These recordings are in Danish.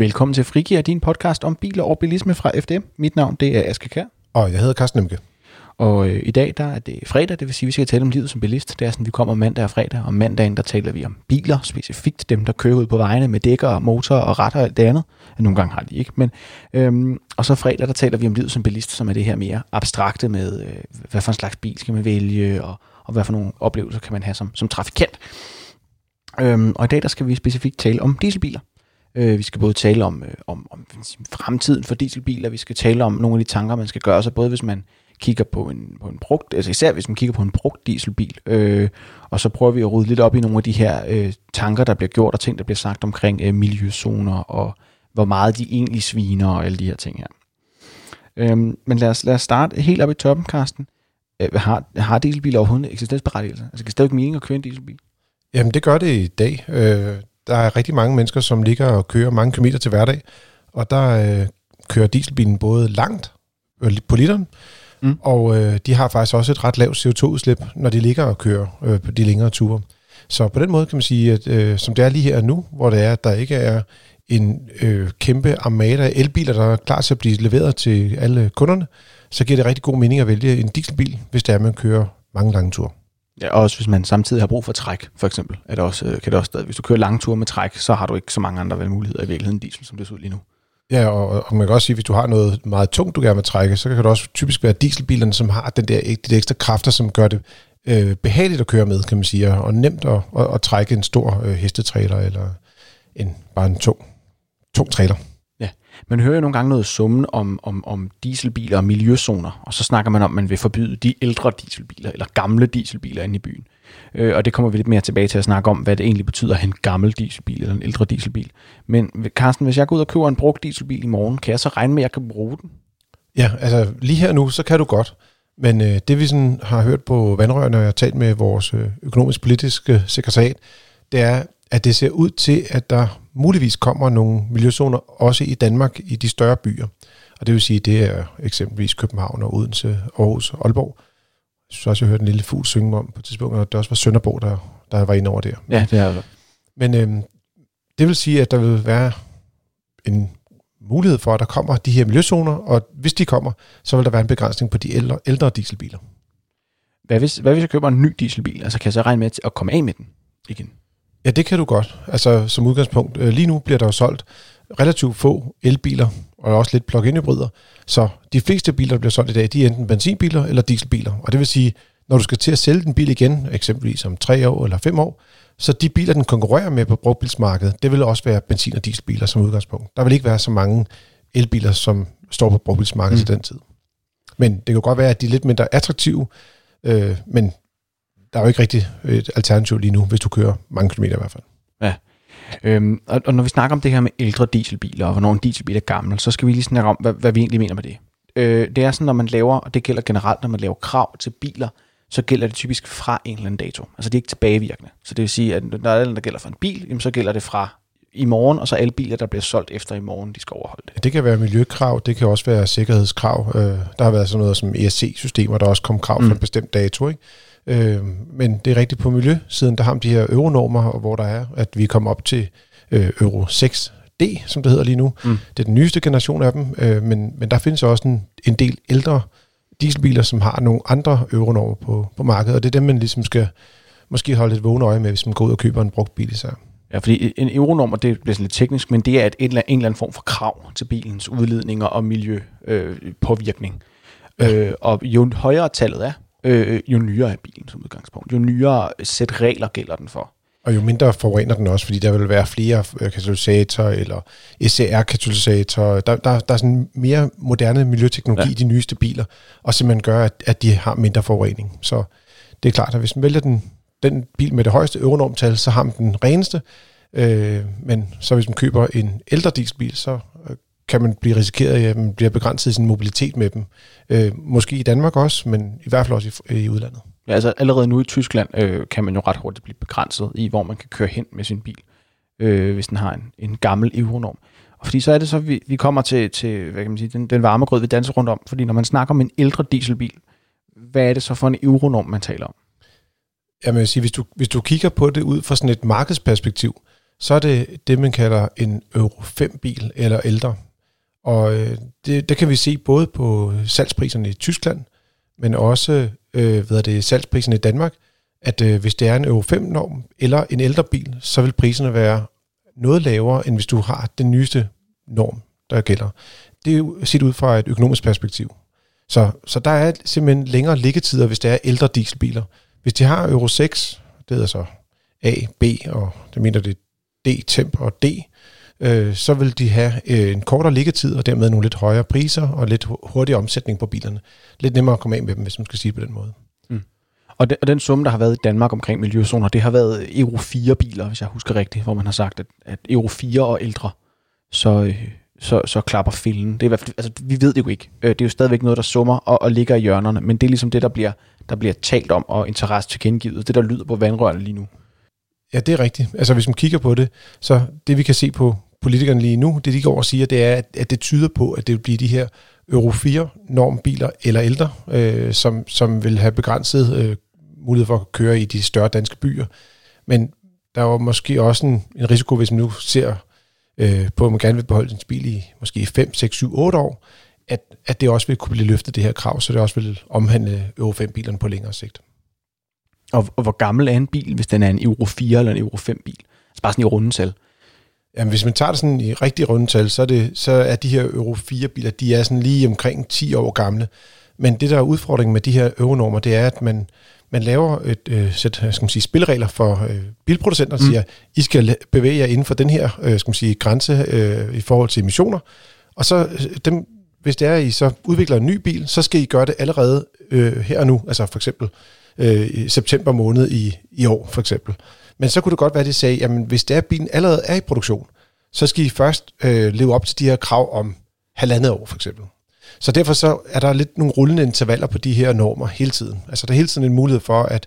Velkommen til Frigir, din podcast om biler og bilisme fra FDM. Mit navn det er Aske Kær. Og jeg hedder Carsten Nemke. Og øh, i dag der er det fredag, det vil sige, at vi skal tale om livet som bilist. Det er sådan, vi kommer mandag og fredag, og mandagen der taler vi om biler, specifikt dem, der kører ud på vejene med dækker, motor og ret og alt det andet. Nogle gange har de ikke, men... Øhm, og så fredag, der taler vi om livet som bilist, som er det her mere abstrakte med, øh, hvad for en slags bil skal man vælge, og, og hvad for nogle oplevelser kan man have som, som trafikant. Øhm, og i dag, der skal vi specifikt tale om dieselbiler. Øh, vi skal både tale om, øh, om, om fremtiden for dieselbiler, vi skal tale om nogle af de tanker, man skal gøre sig, både hvis man kigger på en, på en brugt, altså især hvis man kigger på en brugt dieselbil, øh, og så prøver vi at rydde lidt op i nogle af de her øh, tanker, der bliver gjort, og ting, der bliver sagt omkring øh, miljøzoner, og hvor meget de egentlig sviner, og alle de her ting her. Øh, men lad os, lad os starte helt op i toppen, Karsten. Øh, har, har dieselbiler overhovedet eksistensberettigelse? Altså, kan det stadig mening at køre en dieselbil? Jamen, det gør det i dag. Øh, der er rigtig mange mennesker, som ligger og kører mange kilometer til hverdag, og der øh, kører dieselbilen både langt øh, på literen, mm. og øh, de har faktisk også et ret lavt CO2-udslip, når de ligger og kører øh, på de længere ture. Så på den måde kan man sige, at øh, som det er lige her nu, hvor det er, at der ikke er en øh, kæmpe armada af elbiler, der er klar til at blive leveret til alle kunderne, så giver det rigtig god mening at vælge en dieselbil, hvis det er, at man kører mange lange ture. Ja, også hvis man samtidig har brug for træk, for eksempel, er det også, øh, kan det også stadig, hvis du kører lange ture med træk, så har du ikke så mange andre valgmuligheder i virkeligheden diesel, som det ser ud lige nu. Ja, og, og man kan også sige, at hvis du har noget meget tungt, du gerne vil trække, så kan det også typisk være dieselbilerne, som har den der, de ekstra kræfter, som gør det øh, behageligt at køre med, kan man sige, og nemt at, at, at trække en stor øh, hestetræler eller en, bare en tung, tung trailer. Ja, Man hører jo nogle gange noget summen om, om, om dieselbiler og miljøzoner, og så snakker man om, at man vil forbyde de ældre dieselbiler, eller gamle dieselbiler inde i byen. Øh, og det kommer vi lidt mere tilbage til at snakke om, hvad det egentlig betyder at have en gammel dieselbil eller en ældre dieselbil. Men Carsten, hvis jeg går ud og køber en brugt dieselbil i morgen, kan jeg så regne med, at jeg kan bruge den? Ja, altså lige her nu, så kan du godt. Men øh, det vi sådan har hørt på vandrørene, når jeg har talt med vores øh, økonomisk-politiske sekretariat, det er, at det ser ud til, at der muligvis kommer nogle miljøzoner også i Danmark i de større byer. Og det vil sige, det er eksempelvis København og Odense, Aarhus og Aalborg. Jeg synes også, jeg hørte en lille fugl synge om på et tidspunkt, og det også var Sønderborg, der, der var inde over der. Ja, det er det. Men øhm, det vil sige, at der vil være en mulighed for, at der kommer de her miljøzoner, og hvis de kommer, så vil der være en begrænsning på de ældre, ældre dieselbiler. Hvad hvis, hvad hvis jeg køber en ny dieselbil? Altså kan jeg så regne med at komme af med den igen? Ja, det kan du godt. Altså som udgangspunkt. Øh, lige nu bliver der jo solgt relativt få elbiler, og også lidt plug-in hybrider. Så de fleste biler, der bliver solgt i dag, de er enten benzinbiler eller dieselbiler. Og det vil sige, når du skal til at sælge din bil igen, eksempelvis om tre år eller fem år, så de biler, den konkurrerer med på brugtbilsmarkedet, det vil også være benzin- og dieselbiler som udgangspunkt. Der vil ikke være så mange elbiler, som står på brugtbilsmarkedet mm. til den tid. Men det kan godt være, at de er lidt mindre attraktive, øh, men der er jo ikke rigtig et alternativ lige nu, hvis du kører mange kilometer i hvert fald. Ja. Øhm, og, og når vi snakker om det her med ældre dieselbiler, og hvornår en dieselbil er gammel, så skal vi lige snakke om, hvad, hvad vi egentlig mener med det. Øh, det er sådan, når man laver, og det gælder generelt, når man laver krav til biler, så gælder det typisk fra en eller anden dato. Altså det er ikke tilbagevirkende. Så det vil sige, at når der, der gælder for en bil, jamen, så gælder det fra i morgen, og så alle biler, der bliver solgt efter i morgen, de skal overholde det. Ja, det kan være miljøkrav, det kan også være sikkerhedskrav. Øh, der har været sådan noget som ESC-systemer, der også kom krav mm. for en bestemt dato. Ikke? Øh, men det er rigtigt på miljøsiden, der har de her euronormer, hvor der er, at vi kommer op til øh, euro 6D, som det hedder lige nu. Mm. Det er den nyeste generation af dem, øh, men, men der findes også en, en del ældre dieselbiler, som har nogle andre euronormer på, på markedet, og det er dem, man ligesom skal måske holde lidt vågen øje med, hvis man går ud og køber en brugt bil især. Ja, fordi en euronormer, det bliver sådan lidt teknisk, men det er et, en eller anden form for krav til bilens udledninger og miljøpåvirkning. Øh, ja. øh, og jo højere tallet er, øh, jo nyere er bilen som udgangspunkt. Jo nyere sæt regler gælder den for. Og jo mindre forurener den også, fordi der vil være flere øh, katalysatorer eller SCR-katalysatorer. Der, der, der er sådan mere moderne miljøteknologi ja. i de nyeste biler, og simpelthen gør, at, at de har mindre forurening. Så det er klart, at hvis man vælger den, den bil med det højeste euronormtal, så har man den reneste. Øh, men så hvis man køber en ældre dieselbil, så øh, kan man blive risikeret, at man bliver begrænset i sin mobilitet med dem. Øh, måske i Danmark også, men i hvert fald også i, i udlandet. Ja, altså allerede nu i Tyskland øh, kan man jo ret hurtigt blive begrænset i, hvor man kan køre hen med sin bil, øh, hvis den har en, en gammel euronorm. Og fordi så er det så, vi, vi kommer til, til hvad kan man sige, den, den varme grød, vi danser rundt om. Fordi når man snakker om en ældre dieselbil, hvad er det så for en euronorm, man taler om? Jamen, jeg vil sige, hvis du, hvis du kigger på det ud fra sådan et markedsperspektiv, så er det det, man kalder en Euro 5-bil eller ældre. Og øh, det, det kan vi se både på salgspriserne i Tyskland, men også øh, hvad er det, salgspriserne i Danmark, at øh, hvis det er en Euro 5-norm eller en ældre bil, så vil priserne være noget lavere, end hvis du har den nyeste norm, der gælder. Det er jo set ud fra et økonomisk perspektiv. Så, så der er simpelthen længere liggetider, hvis det er ældre dieselbiler. Hvis de har Euro 6, det hedder så A, B, og det mener det D, temp og D, øh, så vil de have øh, en kortere liggetid, og dermed nogle lidt højere priser og lidt hurtigere omsætning på bilerne. Lidt nemmere at komme af med dem, hvis man skal sige det på den måde. Mm. Og, de, og den sum, der har været i Danmark omkring miljøzoner, det har været Euro 4-biler, hvis jeg husker rigtigt, hvor man har sagt, at, at Euro 4 og ældre, så, øh, så, så klapper fillen. Det er, altså, vi ved det jo ikke. Øh, det er jo stadigvæk noget, der summer og, og ligger i hjørnerne, men det er ligesom det, der bliver, der bliver talt om og interesse til gengivet. Det, der lyder på vandrørene lige nu. Ja, det er rigtigt. Altså hvis man kigger på det, så det vi kan se på politikerne lige nu, det de går og siger, det er, at det tyder på, at det vil blive de her Euro 4 normbiler eller ældre, øh, som, som vil have begrænset øh, mulighed for at køre i de større danske byer. Men der er jo måske også en, en risiko, hvis man nu ser øh, på, at man gerne vil beholde sin bil i måske 5, 6, 7, 8 år, at, at det også vil kunne blive løftet, det her krav, så det også vil omhandle Euro 5-bilerne på længere sigt. Og, og hvor gammel er en bil, hvis den er en Euro 4 eller en Euro 5-bil? Altså bare sådan i rundetal. Jamen, hvis man tager det sådan i rigtig rundetal, så er, det, så er de her Euro 4-biler, de er sådan lige omkring 10 år gamle. Men det, der er udfordringen med de her euronormer, det er, at man, man laver et øh, sæt skal man sige, spilregler for øh, bilproducenter, der mm. siger, I skal bevæge jer inden for den her øh, skal man sige, grænse øh, i forhold til emissioner. Og så øh, dem, hvis det er, at I så udvikler en ny bil, så skal I gøre det allerede øh, her og nu, altså for eksempel øh, i september måned i, i år, for eksempel. Men så kunne det godt være, at de sagde, jamen hvis det er, at bilen allerede er i produktion, så skal I først øh, leve op til de her krav om halvandet år, for eksempel. Så derfor så er der lidt nogle rullende intervaller på de her normer hele tiden. Altså der er hele tiden en mulighed for, at,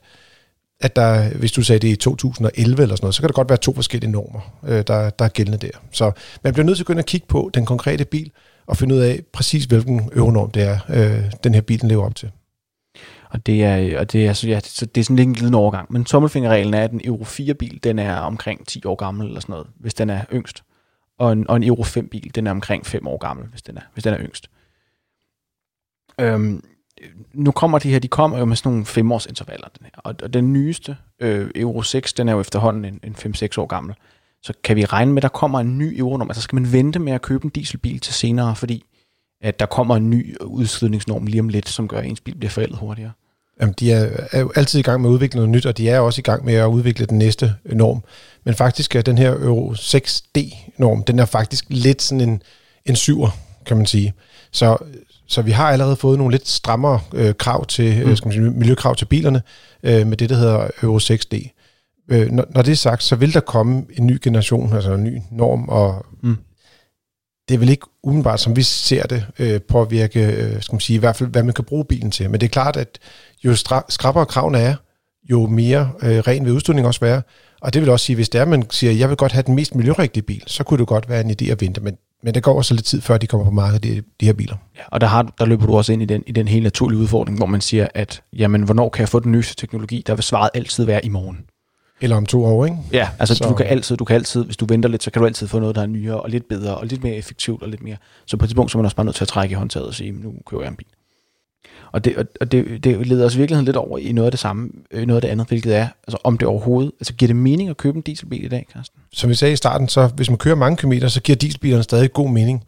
at der, hvis du sagde det i 2011 eller sådan noget, så kan der godt være to forskellige normer, øh, der, der er gældende der. Så man bliver nødt til at gå ind og kigge på den konkrete bil, og finde ud af præcis, hvilken euronorm det er, øh, den her bil den lever op til. Og det er, og det er, så, ja, så det er sådan lidt en glidende overgang. Men tommelfingerreglen er, at en Euro 4-bil, den er omkring 10 år gammel eller sådan noget, hvis den er yngst. Og en, og en Euro 5-bil, den er omkring 5 år gammel, hvis den er, hvis den er yngst. Øhm, nu kommer de her, de kommer jo med sådan nogle femårsintervaller, den her. Og, og den nyeste, øh, Euro 6, den er jo efterhånden en, en 5-6 år gammel. Så kan vi regne med, at der kommer en ny euronorm. Altså skal man vente med at købe en dieselbil til senere, fordi at der kommer en ny udslidningsnorm lige om lidt, som gør, at ens bil bliver forældet hurtigere? Jamen, de er, er jo altid i gang med at udvikle noget nyt, og de er også i gang med at udvikle den næste norm. Men faktisk er den her Euro 6D-norm, den er faktisk lidt sådan en, en syver, kan man sige. Så, så vi har allerede fået nogle lidt strammere øh, krav til, øh, mm. skal man sige, miljøkrav til bilerne øh, med det, der hedder Euro 6D. Øh, når, når det er sagt, så vil der komme en ny generation, altså en ny norm, og mm. det vil ikke umiddelbart, som vi ser det, øh, påvirke, øh, skal man sige, i hvert fald, hvad man kan bruge bilen til. Men det er klart, at jo skrappere kravene er, jo mere øh, ren vil udstødning også være. Og det vil også sige, hvis det er, man siger, jeg vil godt have den mest miljørigtige bil, så kunne det godt være en idé at vente. Men, men det går også lidt tid, før de kommer på markedet, de, de her biler. Ja, og der, har, der løber du også ind i den, i den helt naturlige udfordring, hvor man siger, at jamen, hvornår kan jeg få den nyeste teknologi? Der vil svaret altid være i morgen. Eller om to år, ikke? Ja, altså så. du kan altid, du kan altid, hvis du venter lidt, så kan du altid få noget, der er nyere og lidt bedre og lidt mere effektivt og lidt mere. Så på et tidspunkt, så er man også bare nødt til at trække i håndtaget og sige, nu køber jeg en bil. Og det, og det, det leder os i virkeligheden lidt over i noget af det samme, øh, noget af det andet, hvilket er, altså om det overhovedet, altså giver det mening at købe en dieselbil i dag, Carsten? Som vi sagde i starten, så hvis man kører mange kilometer, så giver dieselbilerne stadig god mening.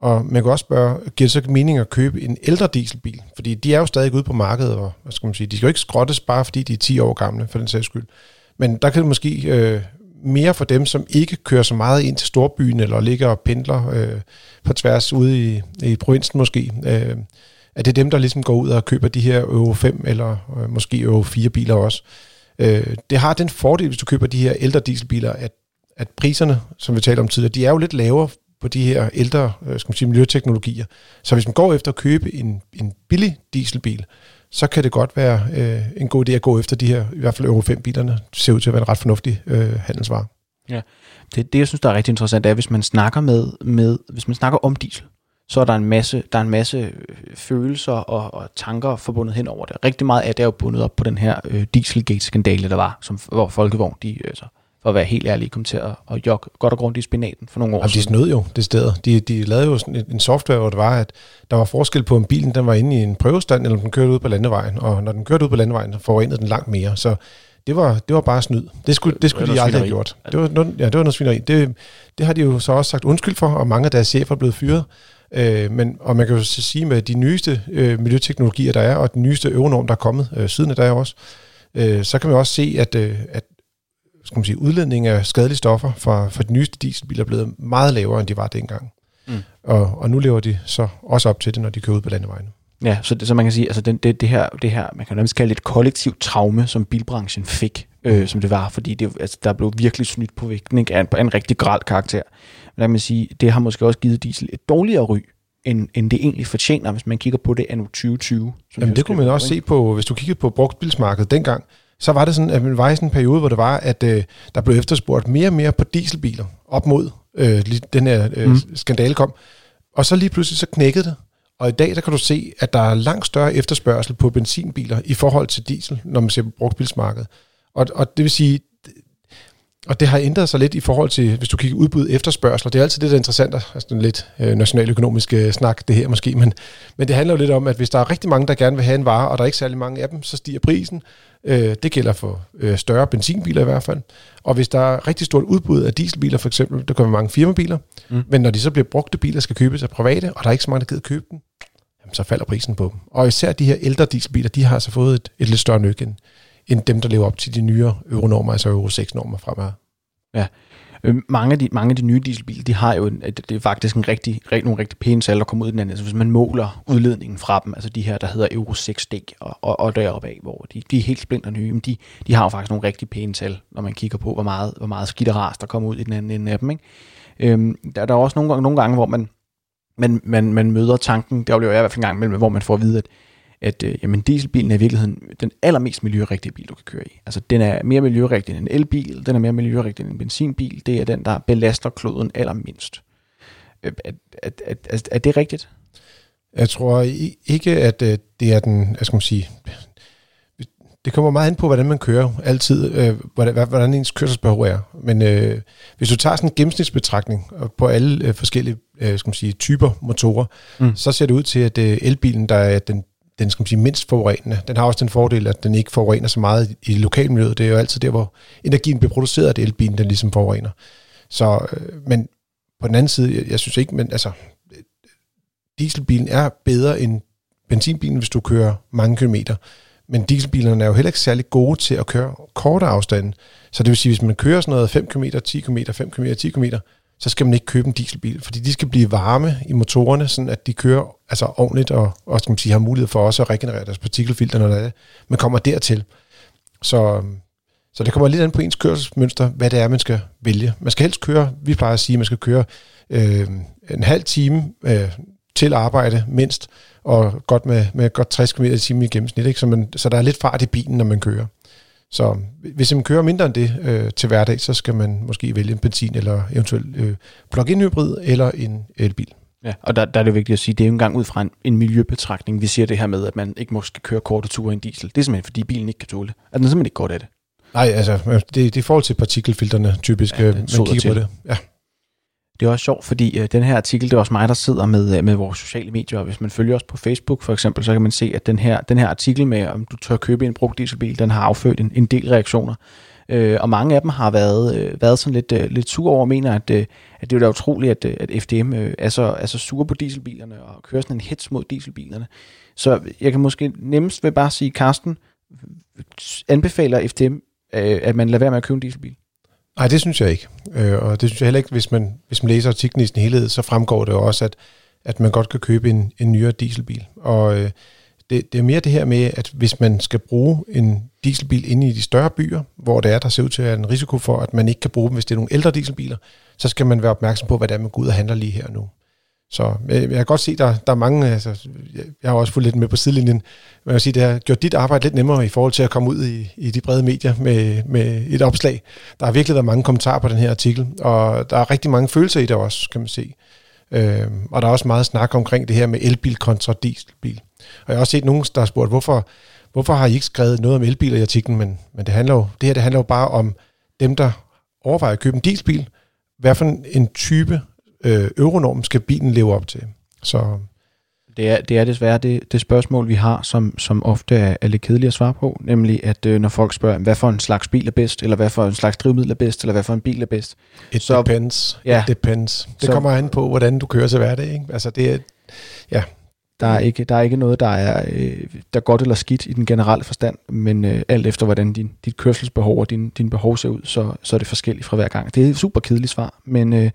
Og man kan også spørge, giver det så mening at købe en ældre dieselbil? Fordi de er jo stadig ude på markedet, og hvad skal man sige, de skal jo ikke skrottes bare fordi de er 10 år gamle, for den sags skyld. Men der kan det måske øh, mere for dem, som ikke kører så meget ind til storbyen, eller ligger og pendler øh, på tværs ude i, i provinsen måske. Øh, at det er dem, der ligesom går ud og køber de her Euro 5 eller øh, måske Euro 4 biler også. Øh, det har den fordel, hvis du køber de her ældre dieselbiler, at, at priserne, som vi talte om tidligere, de er jo lidt lavere på de her ældre øh, skal man sige, miljøteknologier. Så hvis man går efter at købe en, en billig dieselbil, så kan det godt være øh, en god idé at gå efter de her, i hvert fald Euro 5-bilerne. Ser ud til at være en ret fornuftig øh, handelsvare. Ja, det, det jeg synes, der er rigtig interessant, er, hvis man snakker med, med hvis man snakker om diesel, så er der en masse, der er en masse øh, følelser og, og tanker forbundet hen over det. Rigtig meget af det er jo bundet op på den her øh, Dieselgate-skandale, der var, som, hvor Folkevogn de, altså, for at være helt ærlig, kom til at, at jogge godt og grundigt i spinaten for nogle år Jamen, de siden. snød jo det sted. De, de lavede jo sådan en, software, hvor det var, at der var forskel på, om bilen den var inde i en prøvestand, eller om den kørte ud på landevejen. Og når den kørte ud på landevejen, så forurenede den langt mere. Så det var, det var bare snyd. Det skulle, det skulle Det de aldrig have svineri. gjort. Det var, noget, ja, det var noget svineri. Det, det har de jo så også sagt undskyld for, og mange af deres chefer er blevet fyret. Øh, men, og man kan jo sige, med de nyeste øh, miljøteknologier, der er, og den nyeste euronorm, der er kommet øh, siden af der også, øh, så kan man også se, at, øh, at skal man sige, udledning af skadelige stoffer fra, fra de nyeste dieselbiler er blevet meget lavere, end de var dengang. Mm. Og, og nu lever de så også op til det, når de kører ud på landevejen. Ja, så, det, så man kan sige, altså den, det, det, her, det her, man kan nærmest kalde det et kollektivt traume, som bilbranchen fik, øh, som det var, fordi det, altså, der blev virkelig snydt på vægten ikke, af, en, af en rigtig gral karakter. Der kan man sige, det har måske også givet diesel et dårligere ry, end, end det egentlig fortjener, hvis man kigger på det anno 2020. Som Jamen det kunne man også på, se på, hvis du kiggede på brugtbilsmarkedet dengang, så var det sådan, at man var i sådan en periode, hvor det var, at øh, der blev efterspurgt mere og mere på dieselbiler, op mod øh, den her øh, mm. skandale kom. Og så lige pludselig så knækkede det. Og i dag, der kan du se, at der er langt større efterspørgsel på benzinbiler i forhold til diesel, når man ser på brugtbilsmarkedet. Og, og det vil sige, og det har ændret sig lidt i forhold til, hvis du kigger udbud efterspørgsel. Det er altid det, der er interessant, altså den lidt øh, nationaløkonomisk øh, snak, det her måske, men, men det handler jo lidt om, at hvis der er rigtig mange, der gerne vil have en vare, og der er ikke særlig mange af dem, så stiger prisen. Øh, det gælder for øh, større benzinbiler i hvert fald. Og hvis der er rigtig stort udbud af dieselbiler for eksempel, der kommer mange firmabiler, Mm. mm. men når de så bliver brugte biler, skal købes af private, og der er ikke så mange, der gider købe dem, jamen, så falder prisen på dem. Og især de her ældre dieselbiler, de har altså fået et, et lidt større nyk end, end dem, der lever op til de nyere euronormer, altså Euro 6-normer fremad. Øh, mange, af de, mange af de nye dieselbiler, de har jo en, det er faktisk en rigtig, rigtig, nogle rigtig pæne tal, der kommer ud i den anden. Altså hvis man måler udledningen fra dem, altså de her, der hedder Euro 6D og, og, og deroppe af, hvor de, de er helt splinter nye, men de, de har jo faktisk nogle rigtig pæne tal, når man kigger på, hvor meget, hvor meget skidt og ras, der kommer ud i den anden ende af dem. Ikke? Øhm, der, der er også nogle gange, nogle gange hvor man, man, man, man møder tanken, det oplever jeg i hvert fald en gang imellem, hvor man får at vide, at at øh, jamen, dieselbilen er i virkeligheden den allermest miljørigtige bil, du kan køre i. Altså, den er mere miljørigtig end en elbil, den er mere miljørigtig end en benzinbil. Det er den, der belaster kloden allermindst. Øh, Er, er, er, er, det rigtigt? Jeg tror ikke, at øh, det er den, hvad skal man sige, det kommer meget an på, hvordan man kører altid, øh, hvordan, hvordan ens kørselsbehov er. Men øh, hvis du tager sådan en gennemsnitsbetragtning og på alle øh, forskellige øh, skal man sige, typer motorer, mm. så ser det ud til, at øh, elbilen, der er den, den skal man sige, mindst forurenende, den har også den fordel, at den ikke forurener så meget i lokalmiljøet. Det er jo altid der, hvor energien bliver produceret, at elbilen den ligesom forurener. Så, øh, men på den anden side, jeg, jeg synes ikke, men altså, dieselbilen er bedre end benzinbilen, hvis du kører mange kilometer. Men dieselbilerne er jo heller ikke særlig gode til at køre korte afstande. Så det vil sige, hvis man kører sådan noget 5 km, 10 km, 5 km, 10 km, så skal man ikke købe en dieselbil, fordi de skal blive varme i motorerne, sådan at de kører altså ordentligt og, og skal man sige, har mulighed for også at regenerere deres partikelfilter, når det er, man kommer dertil. Så, øhm, så det kommer lidt an på ens kørselsmønster, hvad det er, man skal vælge. Man skal helst køre, vi plejer at sige, at man skal køre øh, en halv time øh, til arbejde mindst, og godt med, med godt 60 km i timen i gennemsnit, ikke? Så, man, så der er lidt fart i bilen, når man kører. Så hvis man kører mindre end det øh, til hverdag, så skal man måske vælge en benzin eller eventuelt øh, plug-in hybrid eller en elbil. Ja, og der, der er det vigtigt at sige, det er jo engang ud fra en, en miljøbetragtning, vi siger det her med, at man ikke må skal køre korte ture i en diesel. Det er simpelthen, fordi bilen ikke kan tåle det. At den simpelthen ikke godt af det. Nej, altså, det, det er i forhold til partikelfilterne typisk, Ja, den man kigger på til. det. Ja. Det er også sjovt, fordi øh, den her artikel, det er også mig, der sidder med, øh, med vores sociale medier, og hvis man følger os på Facebook for eksempel, så kan man se, at den her, den her artikel med, om du tør købe en brugt dieselbil, den har affødt en, en del reaktioner. Øh, og mange af dem har været, øh, været sådan lidt, øh, lidt sure over, og mener, at, øh, at det er jo da utroligt, at, øh, at FDM øh, er, så, er så sure på dieselbilerne, og kører sådan en hets mod dieselbilerne. Så jeg kan måske nemmest ved bare sige, Karsten, anbefaler FDM, øh, at man lader være med at købe en dieselbil? Nej, det synes jeg ikke. Øh, og det synes jeg heller ikke, hvis man, hvis man læser artiklen i sin helhed, så fremgår det jo også, at, at man godt kan købe en, en nyere dieselbil. Og øh, det, det er mere det her med, at hvis man skal bruge en dieselbil inde i de større byer, hvor det er, der ser ud til at være en risiko for, at man ikke kan bruge dem, hvis det er nogle ældre dieselbiler, så skal man være opmærksom på, hvad det er, man går ud og handler lige her nu. Så øh, jeg kan godt se, der, der er mange, altså, jeg- har også fulgt lidt med på sidelinjen, man kan sige, det har gjort dit arbejde lidt nemmere i forhold til at komme ud i, i de brede medier med, med et opslag. Der har virkelig været mange kommentarer på den her artikel, og der er rigtig mange følelser i det også, kan man se. Øh, og der er også meget snak omkring det her med elbil kontra dieselbil. Og jeg har også set nogen, der har spurgt, hvorfor, hvorfor har I ikke skrevet noget om elbiler i artiklen, men, men det, handler jo, det her det handler jo bare om dem, der overvejer at købe en dieselbil, hvad for en type øh, euronorm skal bilen leve op til. Så Det er, det er desværre det, det spørgsmål, vi har, som, som ofte er, er lidt kedeligt at svare på, nemlig at øh, når folk spørger, hvad for en slags bil er bedst, eller hvad for en slags drivmiddel er bedst, eller hvad for en bil er bedst. it Så- depends. Ja. It depends. Det Så- kommer an på, hvordan du kører til hverdag. Ikke? Altså, det er, Der er ikke, der er ikke noget, der er, øh, der er godt eller skidt i den generelle forstand, men øh, alt efter, hvordan din, dit kørselsbehov og din, din behov ser ud, så, så er det forskelligt fra hver gang. Det er et super kedeligt svar, men øh,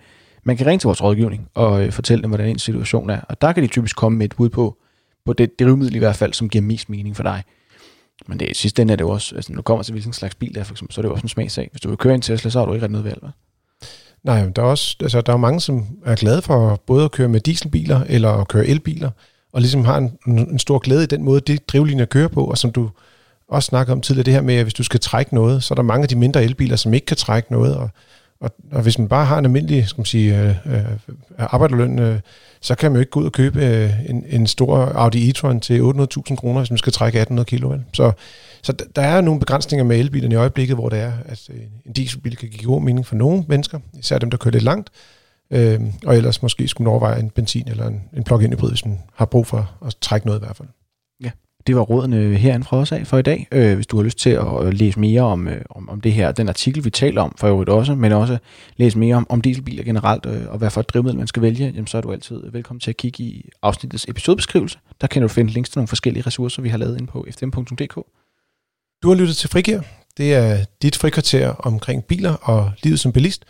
man kan ringe til vores rådgivning og øh, fortælle dem, hvordan ens situation er. Og der kan de typisk komme med et bud på, på det drivmiddel i hvert fald, som giver mest mening for dig. Men det, i sidste ende er det jo også, altså når du kommer til hvilken slags bil der er, for eksempel, så er det jo også en smagsag. Hvis du vil køre en Tesla, så har du ikke ret noget valg. hva'? nej, men der er også altså, der er mange, som er glade for både at køre med dieselbiler eller at køre elbiler, og ligesom har en, en stor glæde i den måde, det drivlinjer kører på, og som du også snakkede om tidligere, det her med, at hvis du skal trække noget, så er der mange af de mindre elbiler, som ikke kan trække noget, og, og, og hvis man bare har en almindelig skal man sige, øh, øh, øh, arbejderløn, øh, så kan man jo ikke gå ud og købe øh, en, en stor Audi e-tron til 800.000 kroner, hvis man skal trække 1800 kilo. Vel? Så, så der er nogle begrænsninger med elbilerne i øjeblikket, hvor det er, at øh, en dieselbil kan give god mening for nogle mennesker, især dem, der kører lidt langt, øh, og ellers måske skulle man overveje en benzin eller en, en plug-in hybrid, hvis man har brug for at trække noget i hvert fald. Ja. Det var rådene herinde fra os af for i dag. Øh, hvis du har lyst til at læse mere om, øh, om, om det her, den artikel, vi taler om for øvrigt også, men også læse mere om, om dieselbiler generelt, øh, og hvad for et drivmiddel man skal vælge, jamen, så er du altid velkommen til at kigge i afsnittets episodebeskrivelse. Der kan du finde links til nogle forskellige ressourcer, vi har lavet inde på fdm.dk. Du har lyttet til Frigir. Det er dit frikvarter omkring biler og livet som bilist.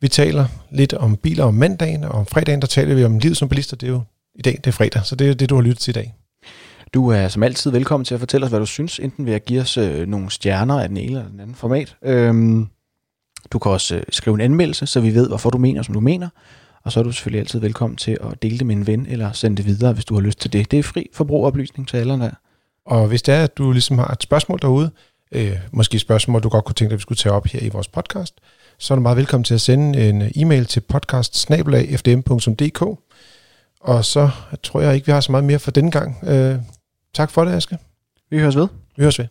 Vi taler lidt om biler om mandagen, og om fredagen, der taler vi om livet som bilist, og det er jo i dag, det er fredag, så det er det, du har lyttet til i dag. Du er som altid velkommen til at fortælle os, hvad du synes, enten ved at give os øh, nogle stjerner af den ene eller den anden format. Øhm, du kan også øh, skrive en anmeldelse, så vi ved, hvorfor du mener, som du mener. Og så er du selvfølgelig altid velkommen til at dele det med en ven, eller sende det videre, hvis du har lyst til det. Det er fri forbrugeroplysning til alle der. Og hvis det er, at du ligesom har et spørgsmål derude, øh, måske et spørgsmål, du godt kunne tænke dig, at vi skulle tage op her i vores podcast, så er du meget velkommen til at sende en e-mail til podcast Og så tror jeg ikke, vi har så meget mere for denne gang. Øh, tak for det, Aske. Vi høres ved. Vi høres ved.